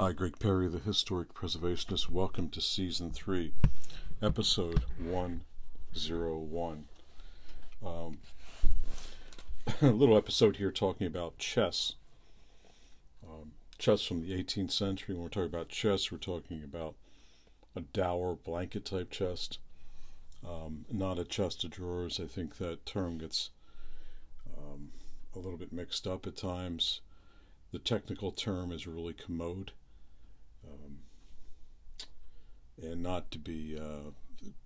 Hi, Greg Perry, the Historic Preservationist. Welcome to Season 3, Episode 101. Um, a little episode here talking about chess. Um, chess from the 18th century. When we're talking about chess, we're talking about a dour blanket type chest, um, not a chest of drawers. I think that term gets um, a little bit mixed up at times. The technical term is really commode, um, and not to be uh,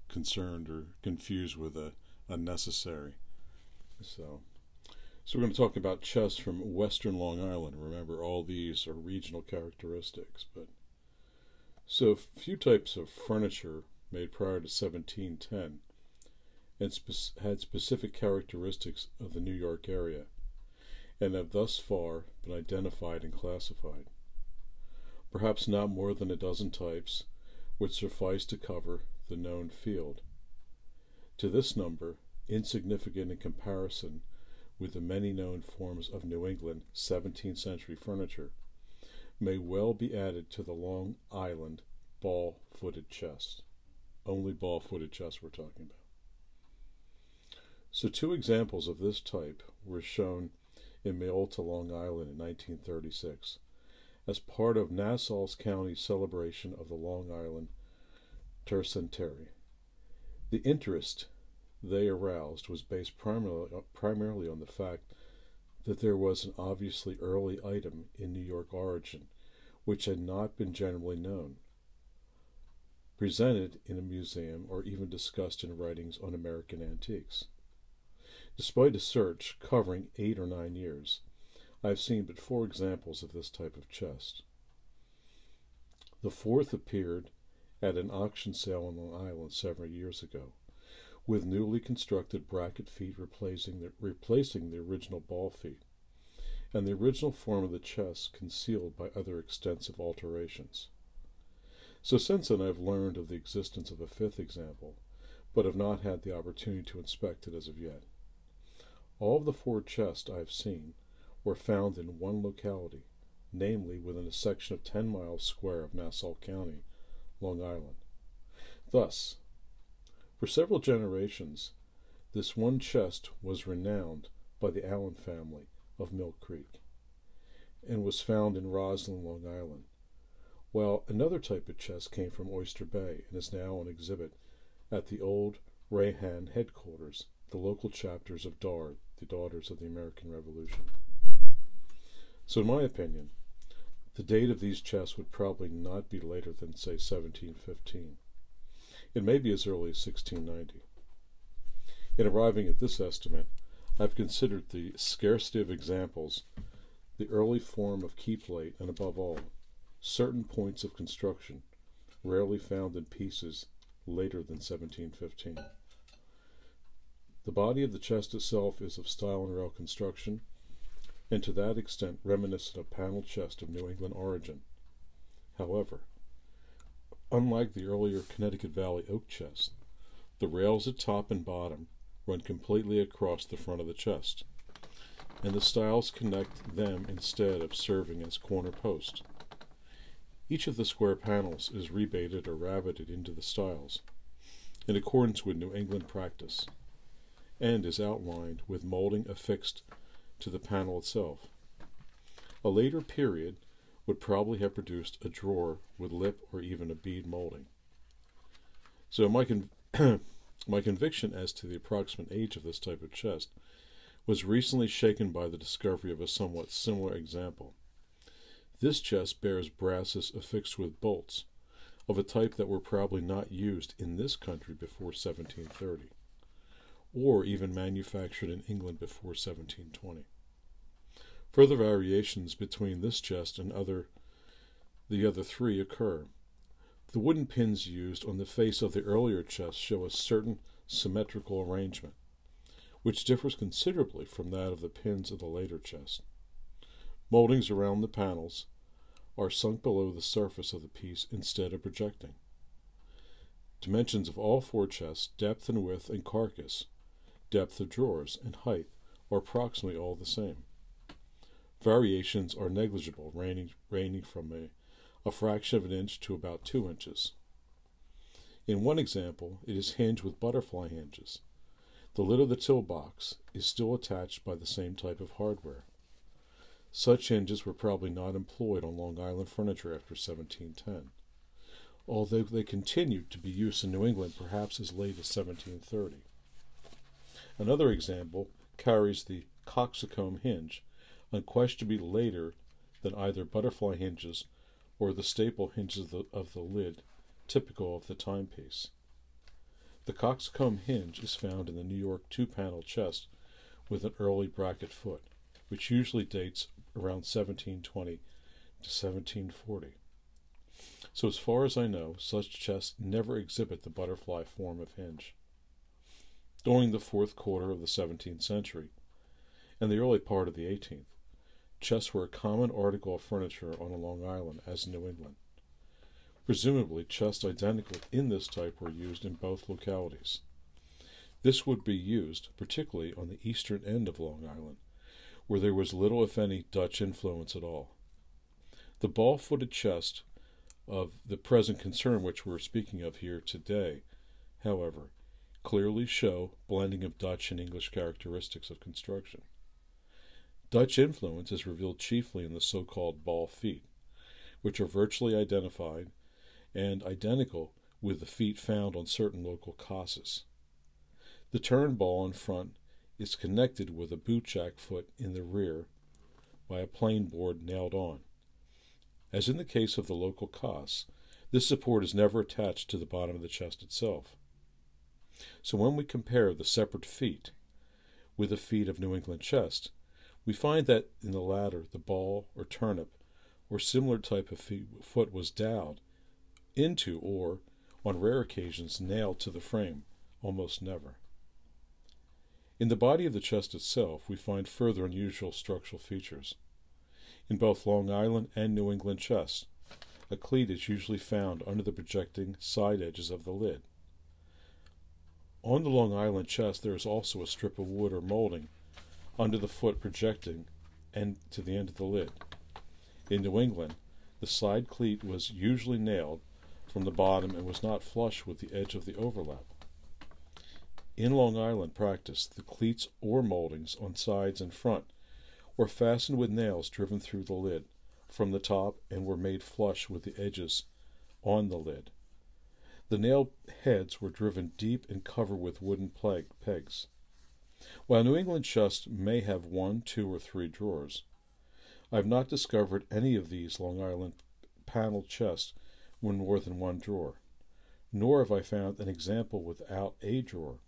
concerned or confused with a unnecessary. So, so we're going to talk about chess from Western Long Island. Remember, all these are regional characteristics, but so few types of furniture made prior to 1710 and spe- had specific characteristics of the New York area and have thus far been identified and classified. Perhaps not more than a dozen types would suffice to cover the known field. To this number, insignificant in comparison with the many known forms of New England 17th century furniture, may well be added to the Long Island ball footed chest. Only ball footed chest we're talking about. So, two examples of this type were shown in Mineola, Long Island in 1936 as part of Nassau County's celebration of the Long Island Tercentenary. The interest they aroused was based primarily, primarily on the fact that there was an obviously early item in New York origin which had not been generally known, presented in a museum or even discussed in writings on American antiques. Despite a search covering eight or nine years, I have seen but four examples of this type of chest. The fourth appeared at an auction sale on Long Island several years ago, with newly constructed bracket feet replacing the, replacing the original ball feet, and the original form of the chest concealed by other extensive alterations. So since then I have learned of the existence of a fifth example, but have not had the opportunity to inspect it as of yet. All of the four chests I have seen were found in one locality, namely within a section of ten miles square of Nassau County, Long Island. Thus, for several generations, this one chest was renowned by the Allen family of Mill Creek, and was found in Roslyn, Long Island, while another type of chest came from Oyster Bay and is now on exhibit at the old Raynham headquarters, the local chapters of DAR, the Daughters of the American Revolution. So, in my opinion, the date of these chests would probably not be later than, say, 1715. It may be as early as 1690. In arriving at this estimate, I have considered the scarcity of examples, the early form of key plate, and above all, certain points of construction rarely found in pieces later than 1715. The body of the chest itself is of stile and rail construction, and to that extent reminiscent of panel chest of New England origin. However, unlike the earlier Connecticut Valley oak chest, the rails at top and bottom run completely across the front of the chest, and the stiles connect them instead of serving as corner posts. Each of the square panels is rebated or rabbeted into the stiles, in accordance with New England practice, and is outlined with molding affixed to the panel itself. A later period would probably have produced a drawer with lip or even a bead molding. So my con- my conviction as to the approximate age of this type of chest was recently shaken by the discovery of a somewhat similar example. This chest bears brasses affixed with bolts, of a type that were probably not used in this country before 1730, or even manufactured in England before 1720. Further variations between this chest and other the other three occur. The wooden pins used on the face of the earlier chest show a certain symmetrical arrangement, which differs considerably from that of the pins of the later chest. Moldings around the panels are sunk below the surface of the piece instead of projecting. Dimensions of all four chests, depth and width and carcass, depth of drawers, and height are approximately all the same. Variations are negligible, ranging, ranging from a a fraction of an inch to about two inches. In one example, it is hinged with butterfly hinges. The lid of the till box is still attached by the same type of hardware. Such hinges were probably not employed on Long Island furniture after 1710, although they continued to be used in New England perhaps as late as 1730. Another example carries the coxcomb hinge, unquestionably later than either butterfly hinges or the staple hinges of the, of the lid, typical of the timepiece. The coxcomb hinge is found in the New York two panel chest with an early bracket foot, which usually dates around 1720 to 1740. So, as far as I know, such chests never exhibit the butterfly form of hinge. During the fourth quarter of the 17th century and the early part of the 18th, chests were a common article of furniture on Long Island as in New England. Presumably, chests identical in this type were used in both localities. This would be used particularly on the eastern end of Long Island, where there was little, if any, Dutch influence at all. The ball footed chest of the present concern which we're speaking of here today, however, clearly show blending of Dutch and English characteristics of construction. Dutch influence is revealed chiefly in the so called ball feet, which are virtually identified and identical with the feet found on certain local casas. The turn ball in front is connected with a bootjack foot in the rear by a plain board nailed on. As in the case of the local kas, this support is never attached to the bottom of the chest itself. So when we compare the separate feet with the feet of New England chest, we find that in the latter the ball or turnip or similar type of foot was dowed into or, on rare occasions, nailed to the frame, almost never. In the body of the chest itself, we find further unusual structural features. In both Long Island and New England chests, a cleat is usually found under the projecting side edges of the lid. On the Long Island chest, there is also a strip of wood or molding under the foot projecting and to the end of the lid. In New England, the side cleat was usually nailed from the bottom and was not flush with the edge of the overlap. In Long Island practice, the cleats or moldings on sides and front were fastened with nails driven through the lid from the top and were made flush with the edges on the lid. The nail heads were driven deep and covered with wooden peg, pegs. While New England chests may have one, two, or three drawers, I have not discovered any of these Long Island panel chests with more than one drawer, nor have I found an example without a drawer,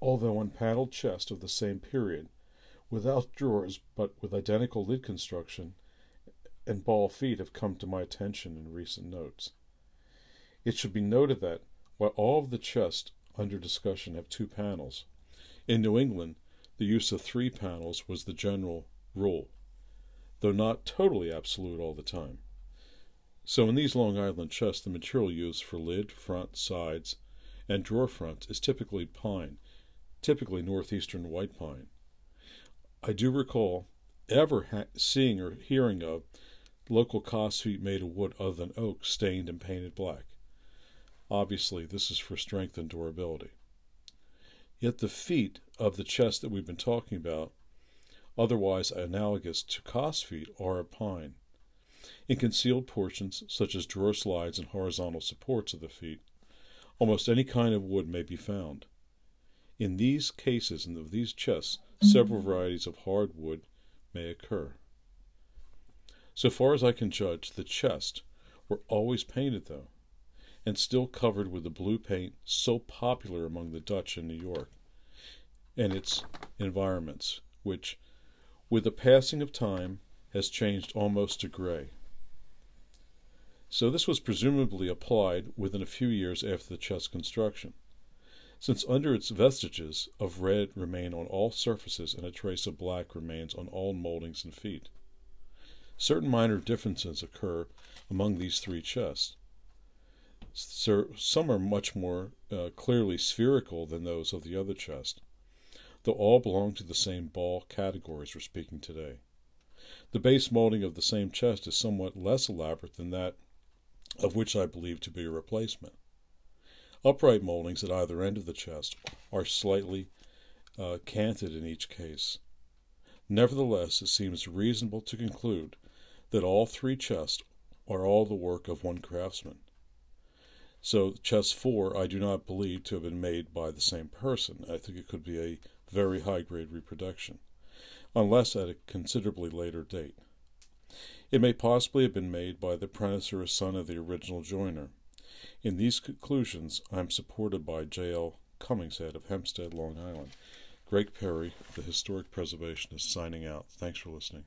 although one paneled chest of the same period, without drawers but with identical lid construction and ball feet, have come to my attention in recent notes. It should be noted that, while all of the chests under discussion have two panels, in New England the use of three panels was the general rule, though not totally absolute all the time. So in these Long Island chests, the material used for lid, front, sides, and drawer fronts is typically pine, typically northeastern white pine. I do recall ever ha- seeing or hearing of local feet made of wood other than oak stained and painted black. Obviously, this is for strength and durability. Yet the feet of the chest that we've been talking about, otherwise analogous to kas feet, are of pine. In concealed portions, such as drawer slides and horizontal supports of the feet, almost any kind of wood may be found. In these cases and of these chests, several varieties of hard wood may occur. So far as I can judge, the chests were always painted, though and still covered with the blue paint so popular among the Dutch in New York and its environments, which, with the passing of time, has changed almost to gray. So this was presumably applied within a few years after the chest construction, since under its vestiges of red remain on all surfaces and a trace of black remains on all moldings and feet. Certain minor differences occur among these three chests, so some are much more uh, clearly spherical than those of the other chest, though all belong to the same ball categories we're speaking today. The base molding of the same chest is somewhat less elaborate than that of which I believe to be a replacement. Upright moldings at either end of the chest are slightly uh, canted in each case. Nevertheless, it seems reasonable to conclude that all three chests are all the work of one craftsman. So, chest four I do not believe to have been made by the same person. I think it could be a very high grade reproduction, unless at a considerably later date. It may possibly have been made by the apprentice or son of the original joiner. In these conclusions, I am supported by J. L. Cummingshead of Hempstead, Long Island. Greg Perry, the historic preservationist, signing out. Thanks for listening.